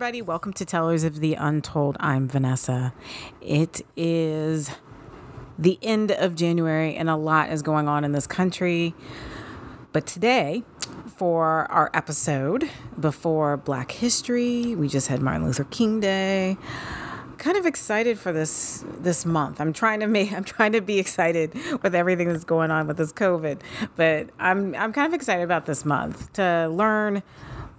everybody. Welcome to Tellers of the Untold. I'm Vanessa. It is the end of January, and a lot is going on in this country. But today, for our episode before Black History, we just had Martin Luther King Day. Kind of excited for this this month. I'm trying to make I'm trying to be excited with everything that's going on with this COVID, but I'm I'm kind of excited about this month to learn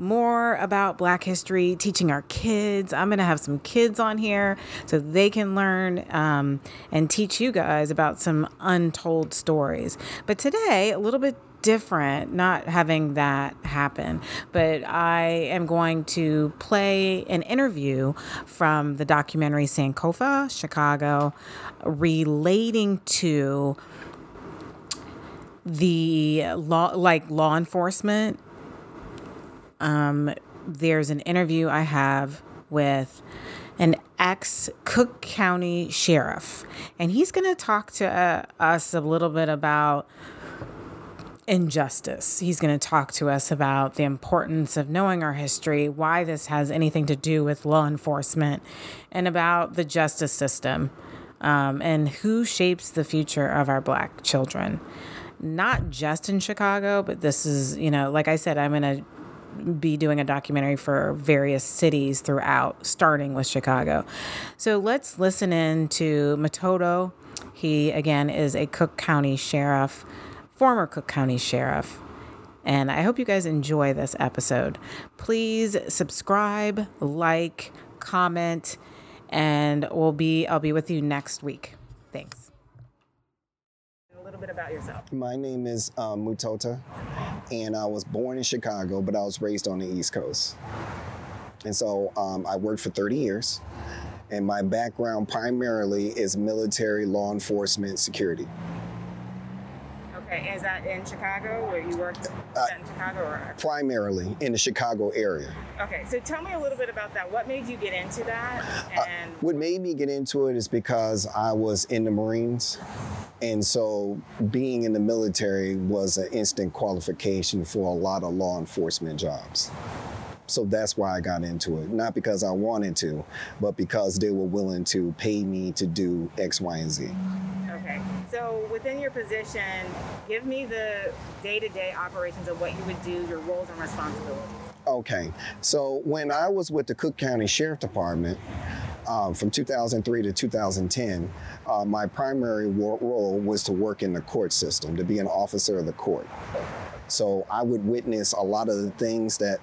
more about Black history, teaching our kids. I'm going to have some kids on here so they can learn um, and teach you guys about some untold stories. But today, a little bit different not having that happen. But I am going to play an interview from the documentary Sankofa, Chicago, relating to the law like law enforcement um, there's an interview I have with an ex Cook County sheriff, and he's going to talk to uh, us a little bit about injustice. He's going to talk to us about the importance of knowing our history, why this has anything to do with law enforcement, and about the justice system um, and who shapes the future of our black children. Not just in Chicago, but this is, you know, like I said, I'm going to be doing a documentary for various cities throughout, starting with Chicago. So let's listen in to Matoto. He, again, is a Cook County sheriff, former Cook County sheriff. And I hope you guys enjoy this episode. Please subscribe, like, comment, and we'll be I'll be with you next week. Thanks bit about yourself. My name is um, Mutota, and I was born in Chicago, but I was raised on the East Coast. And so um, I worked for 30 years, and my background primarily is military, law enforcement, security. Okay, is that in Chicago where you worked uh, in Chicago or? Primarily in the Chicago area. Okay, so tell me a little bit about that. What made you get into that? Uh, and uh, what made me get into it is because I was in the Marines. And so being in the military was an instant qualification for a lot of law enforcement jobs. So that's why I got into it. Not because I wanted to, but because they were willing to pay me to do X, Y, and Z. So within your position, give me the day-to-day operations of what you would do, your roles and responsibilities. Okay. So when I was with the Cook County Sheriff Department, um, from 2003 to 2010, uh, my primary role was to work in the court system, to be an officer of the court. So I would witness a lot of the things that,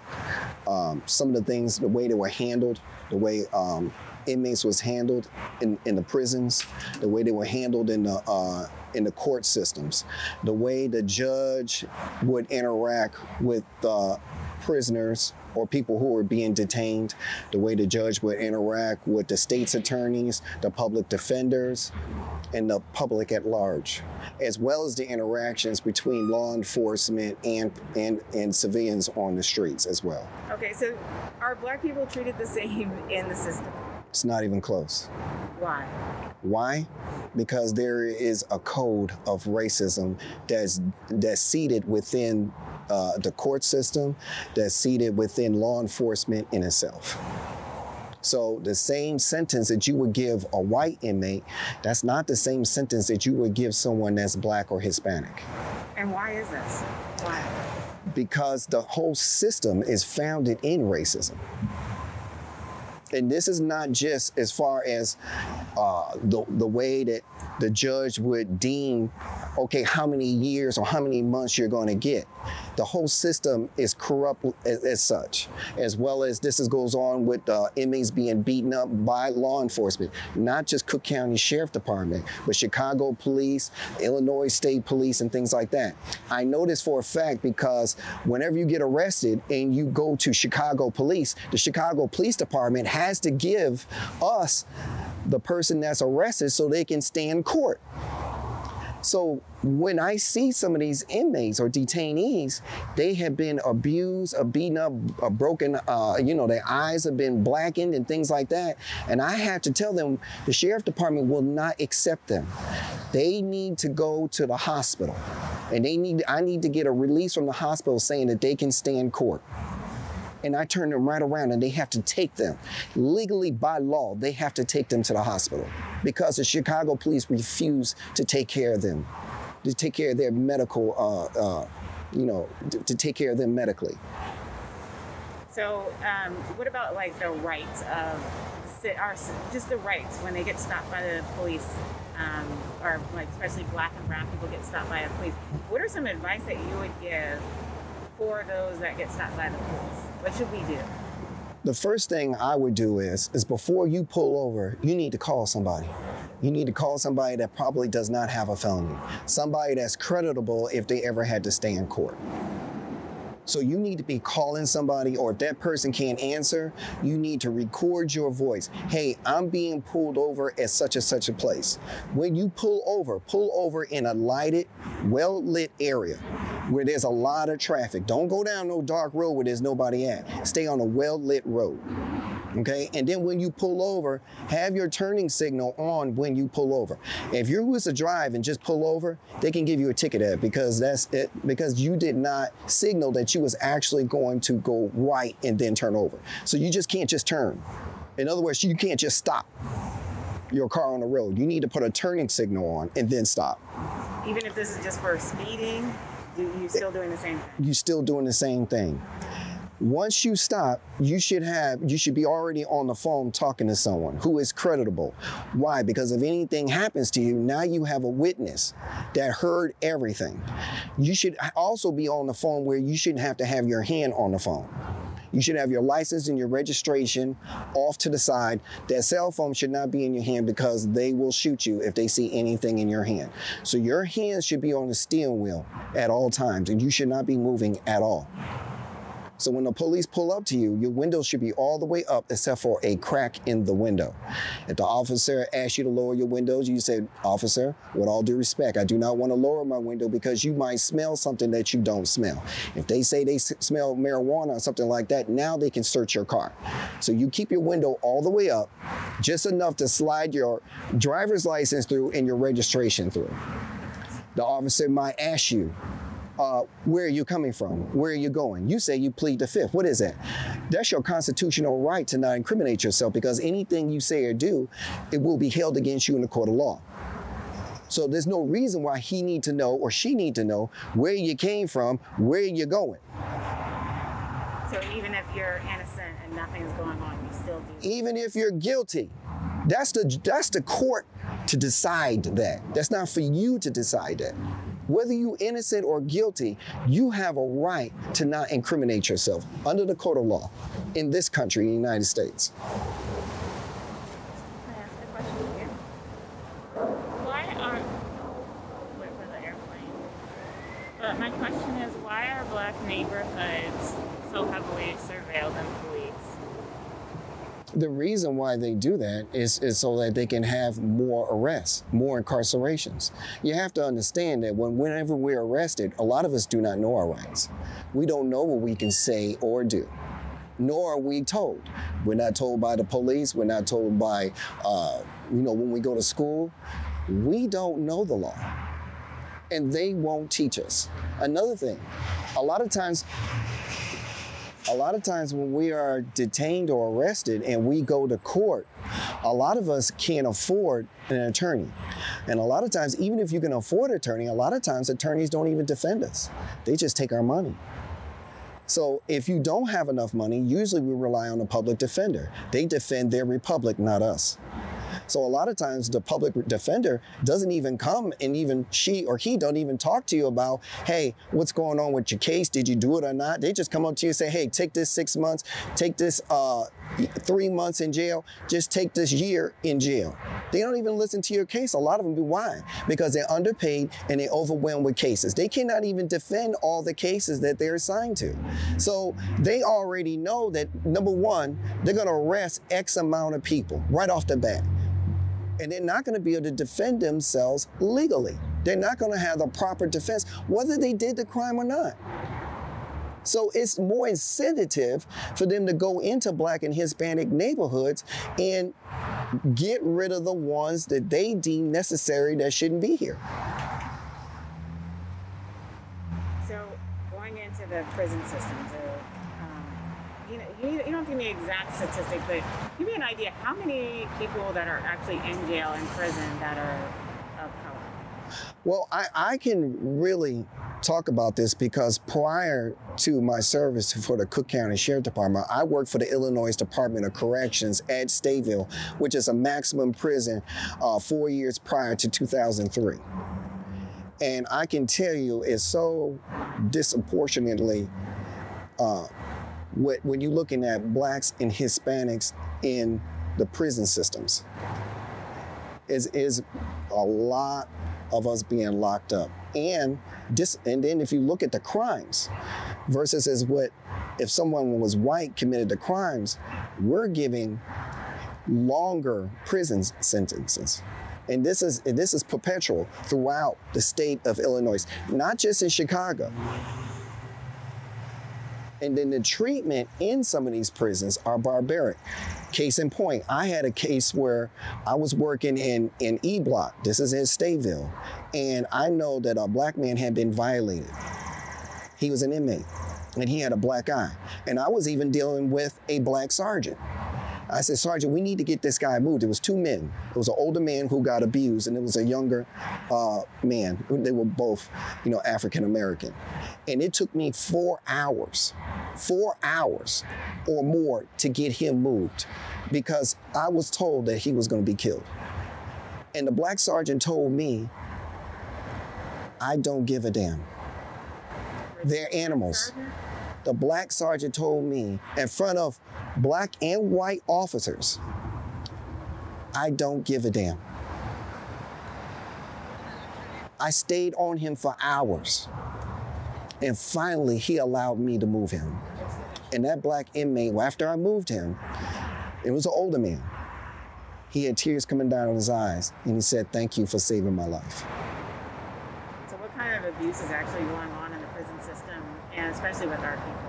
um, some of the things, the way they were handled, the way um, inmates was handled in, in the prisons, the way they were handled in the uh, in the court systems, the way the judge would interact with uh, prisoners or people who were being detained, the way the judge would interact with the state's attorneys, the public defenders, and the public at large, as well as the interactions between law enforcement and, and, and civilians on the streets as well. Okay, so are black people treated the same in the system? It's not even close. Why? Why? Because there is a code of racism that's that's seated within uh, the court system, that's seated within law enforcement in itself. So the same sentence that you would give a white inmate, that's not the same sentence that you would give someone that's black or Hispanic. And why is this? Why? Because the whole system is founded in racism and this is not just as far as uh, the, the way that the judge would deem, okay, how many years or how many months you're going to get. The whole system is corrupt as, as such, as well as this is, goes on with uh, inmates being beaten up by law enforcement, not just Cook County Sheriff Department, but Chicago Police, Illinois State Police, and things like that. I know this for a fact because whenever you get arrested and you go to Chicago Police, the Chicago Police Department has to give us the person that's arrested so they can stand court. So when I see some of these inmates or detainees, they have been abused, or beaten up, or broken, uh, you know, their eyes have been blackened and things like that. And I have to tell them the sheriff department will not accept them. They need to go to the hospital. And they need I need to get a release from the hospital saying that they can stand court. And I turn them right around and they have to take them. Legally, by law, they have to take them to the hospital because the Chicago police refuse to take care of them, to take care of their medical, uh, uh, you know, to, to take care of them medically. So, um, what about like the rights of our just the rights when they get stopped by the police, um, or like especially black and brown people get stopped by the police? What are some advice that you would give for those that get stopped by the police? What should we do? The first thing I would do is is before you pull over, you need to call somebody. You need to call somebody that probably does not have a felony. Somebody that's creditable if they ever had to stay in court. So you need to be calling somebody, or if that person can't answer, you need to record your voice. Hey, I'm being pulled over at such and such a place. When you pull over, pull over in a lighted, well lit area where there's a lot of traffic. Don't go down no dark road where there's nobody at. Stay on a well lit road. Okay, and then when you pull over, have your turning signal on when you pull over. If you're was to drive and just pull over, they can give you a ticket at because that's it because you did not signal that you was actually going to go right and then turn over. So you just can't just turn. In other words, you can't just stop your car on the road. You need to put a turning signal on and then stop. Even if this is just for speeding, you still doing the same thing? You're still doing the same thing. Once you stop, you should have you should be already on the phone talking to someone who is creditable. Why? Because if anything happens to you, now you have a witness that heard everything. You should also be on the phone where you shouldn't have to have your hand on the phone. You should have your license and your registration off to the side. That cell phone should not be in your hand because they will shoot you if they see anything in your hand. So your hands should be on the steering wheel at all times and you should not be moving at all. So when the police pull up to you, your window should be all the way up except for a crack in the window. If the officer asks you to lower your windows, you say, Officer, with all due respect, I do not want to lower my window because you might smell something that you don't smell. If they say they smell marijuana or something like that, now they can search your car. So you keep your window all the way up, just enough to slide your driver's license through and your registration through. The officer might ask you, uh, where are you coming from? Where are you going? You say you plead the fifth. What is that? That's your constitutional right to not incriminate yourself because anything you say or do, it will be held against you in the court of law. So there's no reason why he need to know or she need to know where you came from, where you're going. So even if you're innocent and nothing's going on, you still do. Even if you're guilty, that's the that's the court to decide that. That's not for you to decide that. Whether you innocent or guilty, you have a right to not incriminate yourself under the code of law in this country, in the United States. my question is why are black neighborhoods so heavily surveilled and the reason why they do that is, is so that they can have more arrests, more incarcerations. You have to understand that when whenever we're arrested, a lot of us do not know our rights. We don't know what we can say or do nor are we told. We're not told by the police. We're not told by, uh, you know, when we go to school. We don't know the law, and they won't teach us. Another thing, a lot of times a lot of times when we are detained or arrested and we go to court, a lot of us can't afford an attorney. And a lot of times, even if you can afford an attorney, a lot of times attorneys don't even defend us. They just take our money. So if you don't have enough money, usually we rely on a public defender. They defend their republic, not us. So a lot of times the public defender doesn't even come and even she or he don't even talk to you about, hey, what's going on with your case? Did you do it or not? They just come up to you and say, hey, take this six months, take this uh, three months in jail, just take this year in jail. They don't even listen to your case. A lot of them do. Why? Because they're underpaid and they're overwhelmed with cases. They cannot even defend all the cases that they're assigned to. So they already know that number one, they're going to arrest X amount of people right off the bat and they're not going to be able to defend themselves legally. They're not going to have the proper defense, whether they did the crime or not. So it's more incentive for them to go into black and Hispanic neighborhoods and get rid of the ones that they deem necessary that shouldn't be here. So going into the prison system, you, know, you don't give me an exact statistic, but give me an idea how many people that are actually in jail in prison that are of color. Well, I, I can really talk about this because prior to my service for the Cook County Sheriff Department, I worked for the Illinois Department of Corrections at Stateville, which is a maximum prison uh, four years prior to 2003. And I can tell you, it's so disproportionately uh, when you're looking at blacks and Hispanics in the prison systems. Is is a lot of us being locked up, and dis, and then if you look at the crimes, versus as what if someone was white committed the crimes, we're giving longer prison sentences. And this is and this is perpetual throughout the state of Illinois, not just in Chicago. And then the treatment in some of these prisons are barbaric. Case in point, I had a case where I was working in, in E Block. This is in Stateville. And I know that a black man had been violated. He was an inmate and he had a black eye. And I was even dealing with a black sergeant. I said, Sergeant, we need to get this guy moved. It was two men. It was an older man who got abused, and it was a younger uh, man. They were both, you know, African American. And it took me four hours, four hours or more to get him moved because I was told that he was going to be killed. And the black sergeant told me, I don't give a damn. They're animals the black sergeant told me in front of black and white officers, I don't give a damn. I stayed on him for hours. And finally, he allowed me to move him. And that black inmate, well, after I moved him, it was an older man. He had tears coming down on his eyes, and he said, Thank you for saving my life. So, what kind of abuse is actually going on in the prison system, and especially with our people?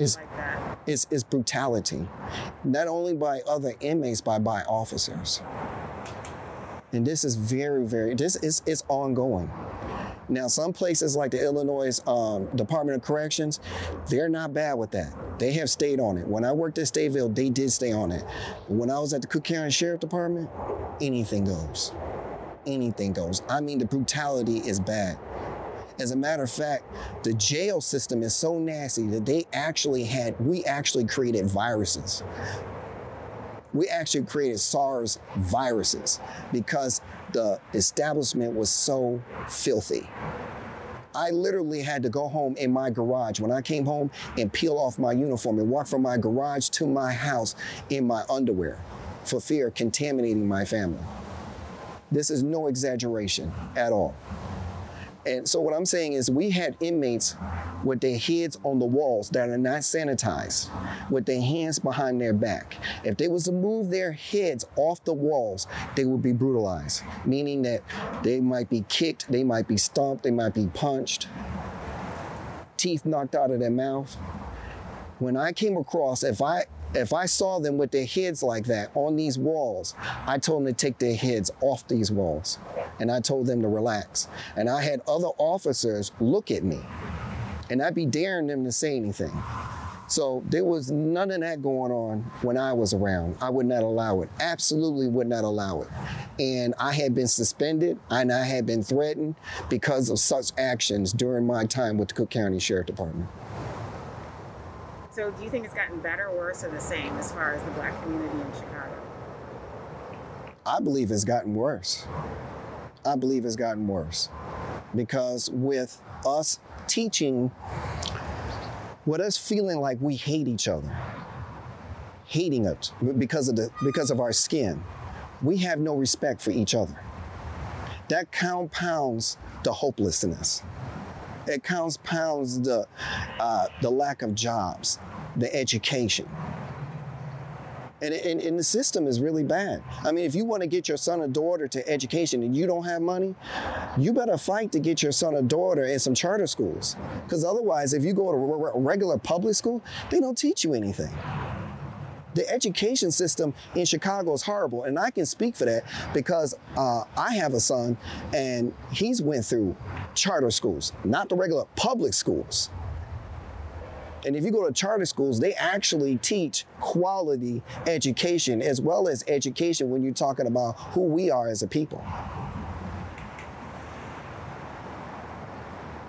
is, like is, is brutality, not only by other inmates, but by officers. And this is very, very, this is, is ongoing. Now, some places like the Illinois um, Department of Corrections, they're not bad with that. They have stayed on it. When I worked at Stateville, they did stay on it. When I was at the Cook County Sheriff Department, anything goes. Anything goes. I mean, the brutality is bad. As a matter of fact, the jail system is so nasty that they actually had, we actually created viruses. We actually created SARS viruses because the establishment was so filthy. I literally had to go home in my garage when I came home and peel off my uniform and walk from my garage to my house in my underwear for fear of contaminating my family. This is no exaggeration at all. And so what I'm saying is we had inmates with their heads on the walls that are not sanitized, with their hands behind their back. If they was to move their heads off the walls, they would be brutalized, meaning that they might be kicked, they might be stomped, they might be punched, teeth knocked out of their mouth. When I came across, if I if I saw them with their heads like that on these walls, I told them to take their heads off these walls. And I told them to relax. And I had other officers look at me. And I'd be daring them to say anything. So there was none of that going on when I was around. I would not allow it. Absolutely would not allow it. And I had been suspended and I had been threatened because of such actions during my time with the Cook County Sheriff Department. So do you think it's gotten better, worse, or the same as far as the black community in Chicago? I believe it's gotten worse. I believe it's gotten worse because with us teaching, with us feeling like we hate each other, hating it because of the because of our skin, we have no respect for each other. That compounds the hopelessness it compounds the, uh, the lack of jobs, the education. And, and, and, the system is really bad. I mean, if you want to get your son or daughter to education and you don't have money, you better fight to get your son or daughter in some charter schools. Because otherwise, if you go to a regular public school, they don't teach you anything the education system in Chicago is horrible, and I can speak for that because uh, I have a son, and he's went through charter schools, not the regular public schools. And if you go to charter schools, they actually teach quality education as well as education when you're talking about who we are as a people.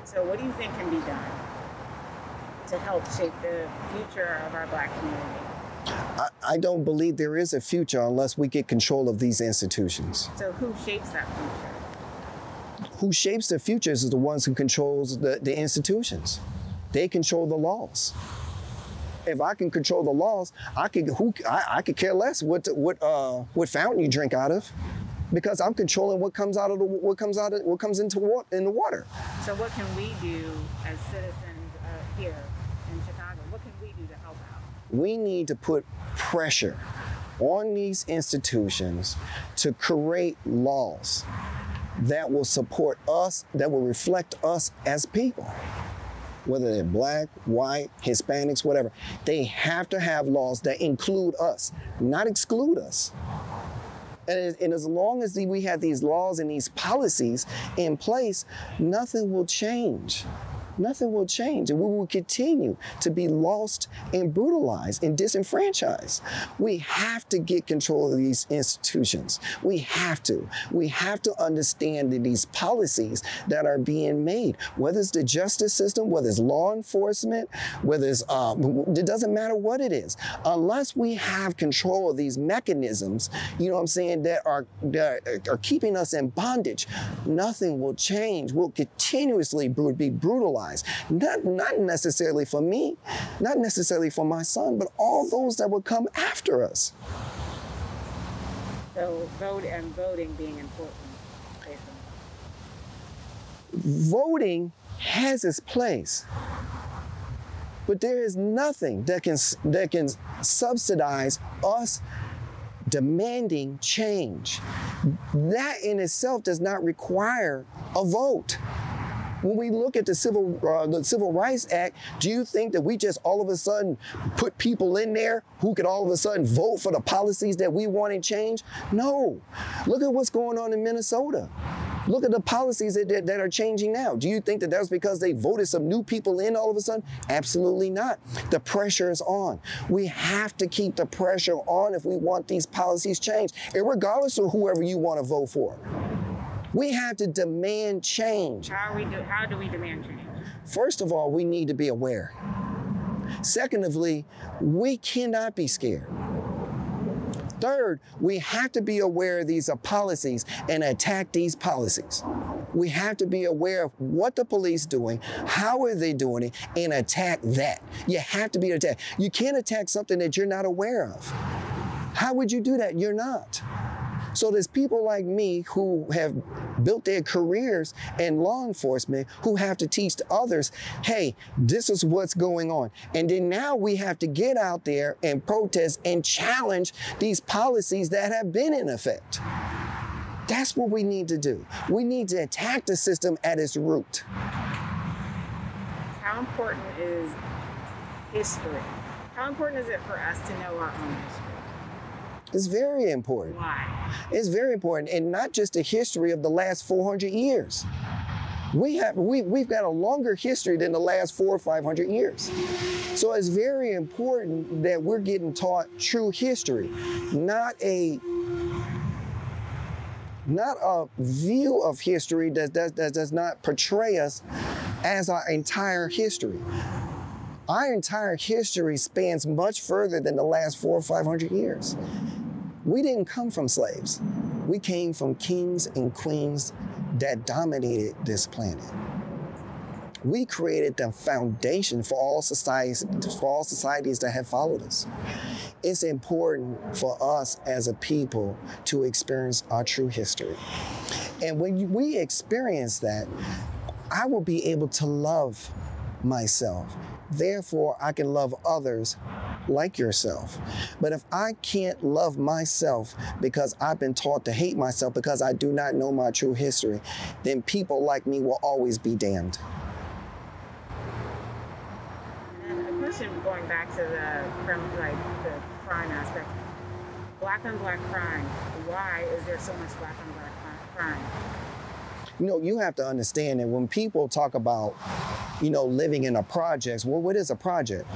So, what do you think can be done to help shape the future of our black community? I, I don't believe there is a future unless we get control of these institutions. So, who shapes that future? Who shapes the future is the ones who controls the, the institutions. They control the laws. If I can control the laws, I could who I, I could care less what what uh, what fountain you drink out of, because I'm controlling what comes out of the what comes out of what comes into water in the water. So what can we do as citizens uh, here in Chicago? What can we do to help out? We need to put pressure on these institutions to create laws that will support us, that will reflect us as people whether they're black, white, Hispanics, whatever, they have to have laws that include us, not exclude us. And, and as long as we have these laws and these policies in place, nothing will change nothing will change. And we will continue to be lost and brutalized and disenfranchised. We have to get control of these institutions. We have to. We have to understand that these policies that are being made, whether it's the justice system, whether it's law enforcement, whether it's, um, it doesn't matter what it is, unless we have control of these mechanisms, you know what I'm saying, that are, that are keeping us in bondage, nothing will change. We'll continuously be brutalized not, not necessarily for me, not necessarily for my son, but all those that would come after us. So vote and voting being important. Voting has its place. But there is nothing that can that can subsidize us demanding change. That in itself does not require a vote when we look at the civil uh, the Civil Rights Act, do you think that we just all of a sudden put people in there who could all of a sudden vote for the policies that we want to change? No. Look at what's going on in Minnesota. Look at the policies that, that, that, are changing now. Do you think that that's because they voted some new people in all of a sudden? Absolutely not. The pressure is on. We have to keep the pressure on if we want these policies changed, and regardless of whoever you want to vote for. We have to demand change. How, we do, how do we demand change? First of all, we need to be aware. Secondly, we cannot be scared. Third, we have to be aware of these uh, policies and attack these policies. We have to be aware of what the police doing, how are they doing it, and attack that. You have to be attacked. You can't attack something that you're not aware of. How would you do that? You're not. So there's people like me who have built their careers in law enforcement who have to teach others, hey, this is what's going on. And then now we have to get out there and protest and challenge these policies that have been in effect. That's what we need to do. We need to attack the system at its root. How important is history? How important is it for us to know our own history? It's very important. Why? It's very important, and not just the history of the last 400 years. We have we we've got a longer history than the last four or five hundred years. So it's very important that we're getting taught true history, not a not a view of history that does, that does not portray us as our entire history. Our entire history spans much further than the last four or five hundred years. We didn't come from slaves. We came from kings and queens that dominated this planet. We created the foundation for all societies, for all societies that have followed us. It's important for us as a people to experience our true history. And when we experience that, I will be able to love myself. Therefore, I can love others like yourself. But if I can't love myself because I've been taught to hate myself because I do not know my true history, then people like me will always be damned. And a question going back to the from like the crime aspect. Black on black crime. Why is there so much black on black crime? You know, you have to understand that when people talk about you know, living in a project. Well, what is a project?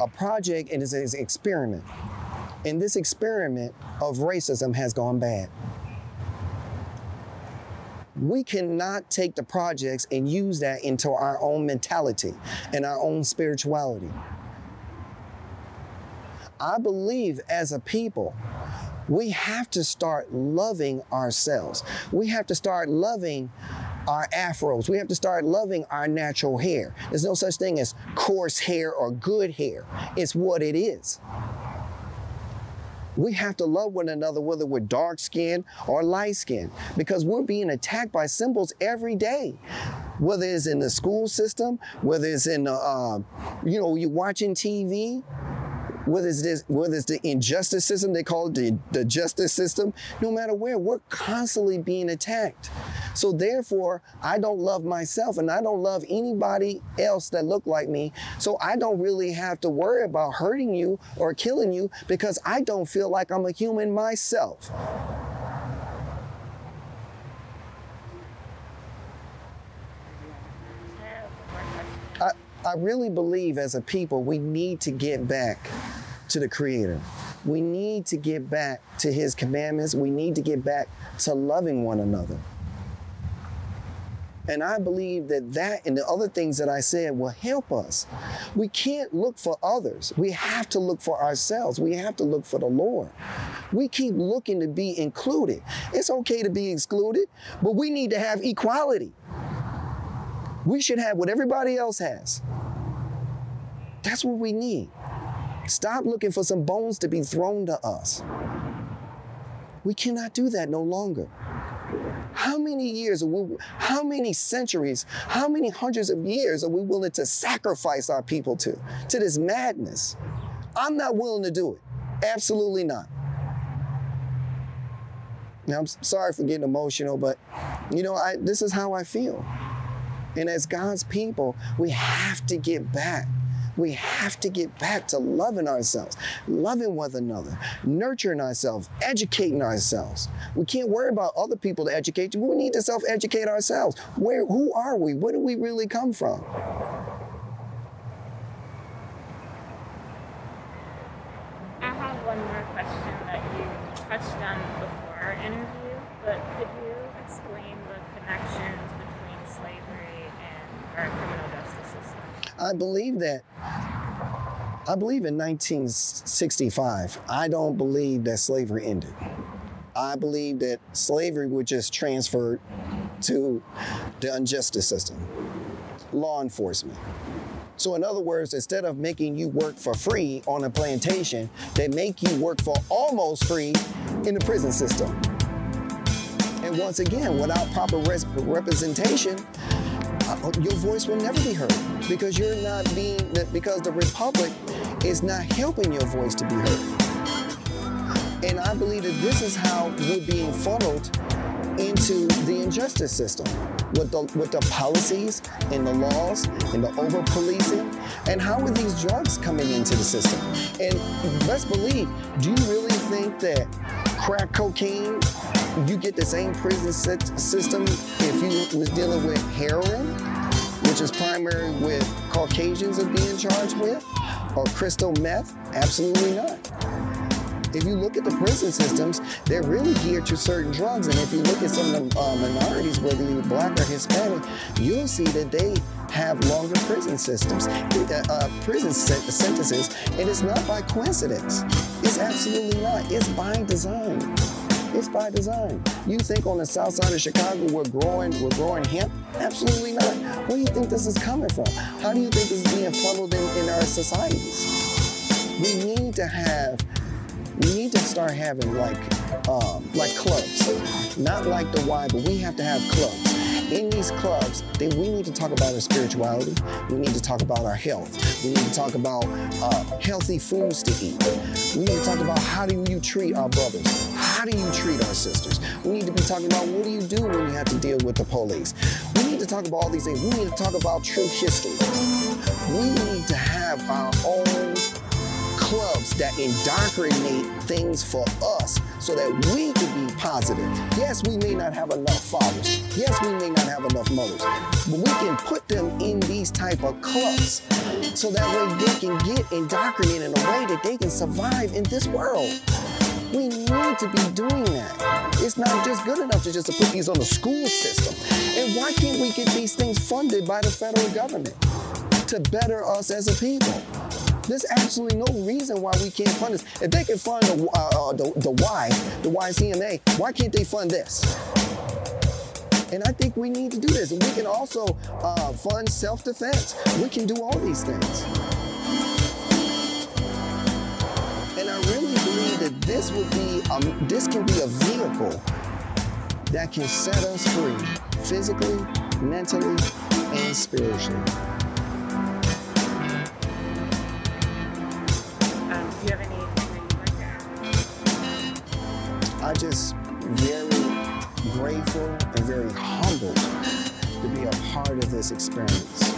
A project and it is an experiment. And this experiment of racism has gone bad. We cannot take the projects and use that into our own mentality and our own spirituality. I believe as a people, we have to start loving ourselves. We have to start loving our afros. We have to start loving our natural hair. There's no such thing as coarse hair or good hair. It's what it is. We have to love one another, whether we're dark skinned or light skinned, because we're being attacked by symbols every day. Whether it's in the school system, whether it's in the, uh, you know, you're watching TV, whether it's this, whether it's the injustice system, they call it the, the justice system, no matter where, we're constantly being attacked. So therefore, I don't love myself and I don't love anybody else that look like me. So I don't really have to worry about hurting you or killing you because I don't feel like I'm a human myself. I, really believe as a people, we need to get back to the Creator. We need to get back to His commandments. We need to get back to loving one another. And I believe that that and the other things that I said will help us. We can't look for others. We have to look for ourselves. We have to look for the Lord. We keep looking to be included. It's okay to be excluded, but we need to have equality. We should have what everybody else has. That's what we need. Stop looking for some bones to be thrown to us. We cannot do that no longer. How many years, are we, how many centuries, how many hundreds of years are we willing to sacrifice our people to, to this madness? I'm not willing to do it. Absolutely not. Now, I'm sorry for getting emotional, but you know, I, this is how I feel. And as God's people, we have to get back we have to get back to loving ourselves, loving one another, nurturing ourselves, educating ourselves. We can't worry about other people to educate you. We need to self-educate ourselves. Where, who are we? Where do we really come from? I have one more question that you touched on before our interview, but could you explain the connections between slavery and our criminal justice system? I believe that I believe in 1965, I don't believe that slavery ended. I believe that slavery was just transferred to the injustice system, law enforcement. So, in other words, instead of making you work for free on a plantation, they make you work for almost free in the prison system. And once again, without proper res- representation, uh, your voice will never be heard because you're not being, because the Republic is not helping your voice to be heard. And I believe that this is how we're being funneled into the injustice system with the with the policies and the laws and the over policing and how are these drugs coming into the system and let's believe do you really think that crack cocaine you get the same prison system if you was dealing with heroin which is primary with caucasians are being charged with or crystal meth? Absolutely not. If you look at the prison systems, they're really geared to certain drugs. And if you look at some of the uh, minorities, whether you're black or Hispanic, you'll see that they have longer prison systems, uh, uh, prison sentences, and it's not by coincidence. It's absolutely not. It's by design. It's by design. You think on the south side of Chicago we're growing, we're growing hemp? Absolutely not. Where do you think this is coming from? How do you think this is being funneled in, in our societies? We need to have we need to start having like um, like clubs, not like the Y, but we have to have clubs in these clubs, then we need to talk about our spirituality. We need to talk about our health. We need to talk about uh, healthy foods to eat. We need to talk about how do you treat our brothers? How do you treat our sisters? We need to be talking about what do you do when you have to deal with the police? We need to talk about all these things. We need to talk about true history. We need to have our own clubs that indoctrinate things for us so that we can be positive. Yes, we may not have enough fathers. Yes, we may not have enough mothers. But we can put them in these type of clubs so that way they can get indoctrinated in a way that they can survive in this world. We need to be doing that. It's not just good enough to just to put these on the school system. And why can't we get these things funded by the federal government to better us as a people? There's absolutely no reason why we can't fund this. If they can fund the, uh, uh, the, the Y, the YCMA, why can't they fund this? And I think we need to do this. We can also uh, fund self-defense. We can do all these things. That this would be, um, this can be a vehicle that can set us free physically, mentally, and spiritually. Um, do you have anything you'd like to add? I just very grateful and very humbled to be a part of this experience.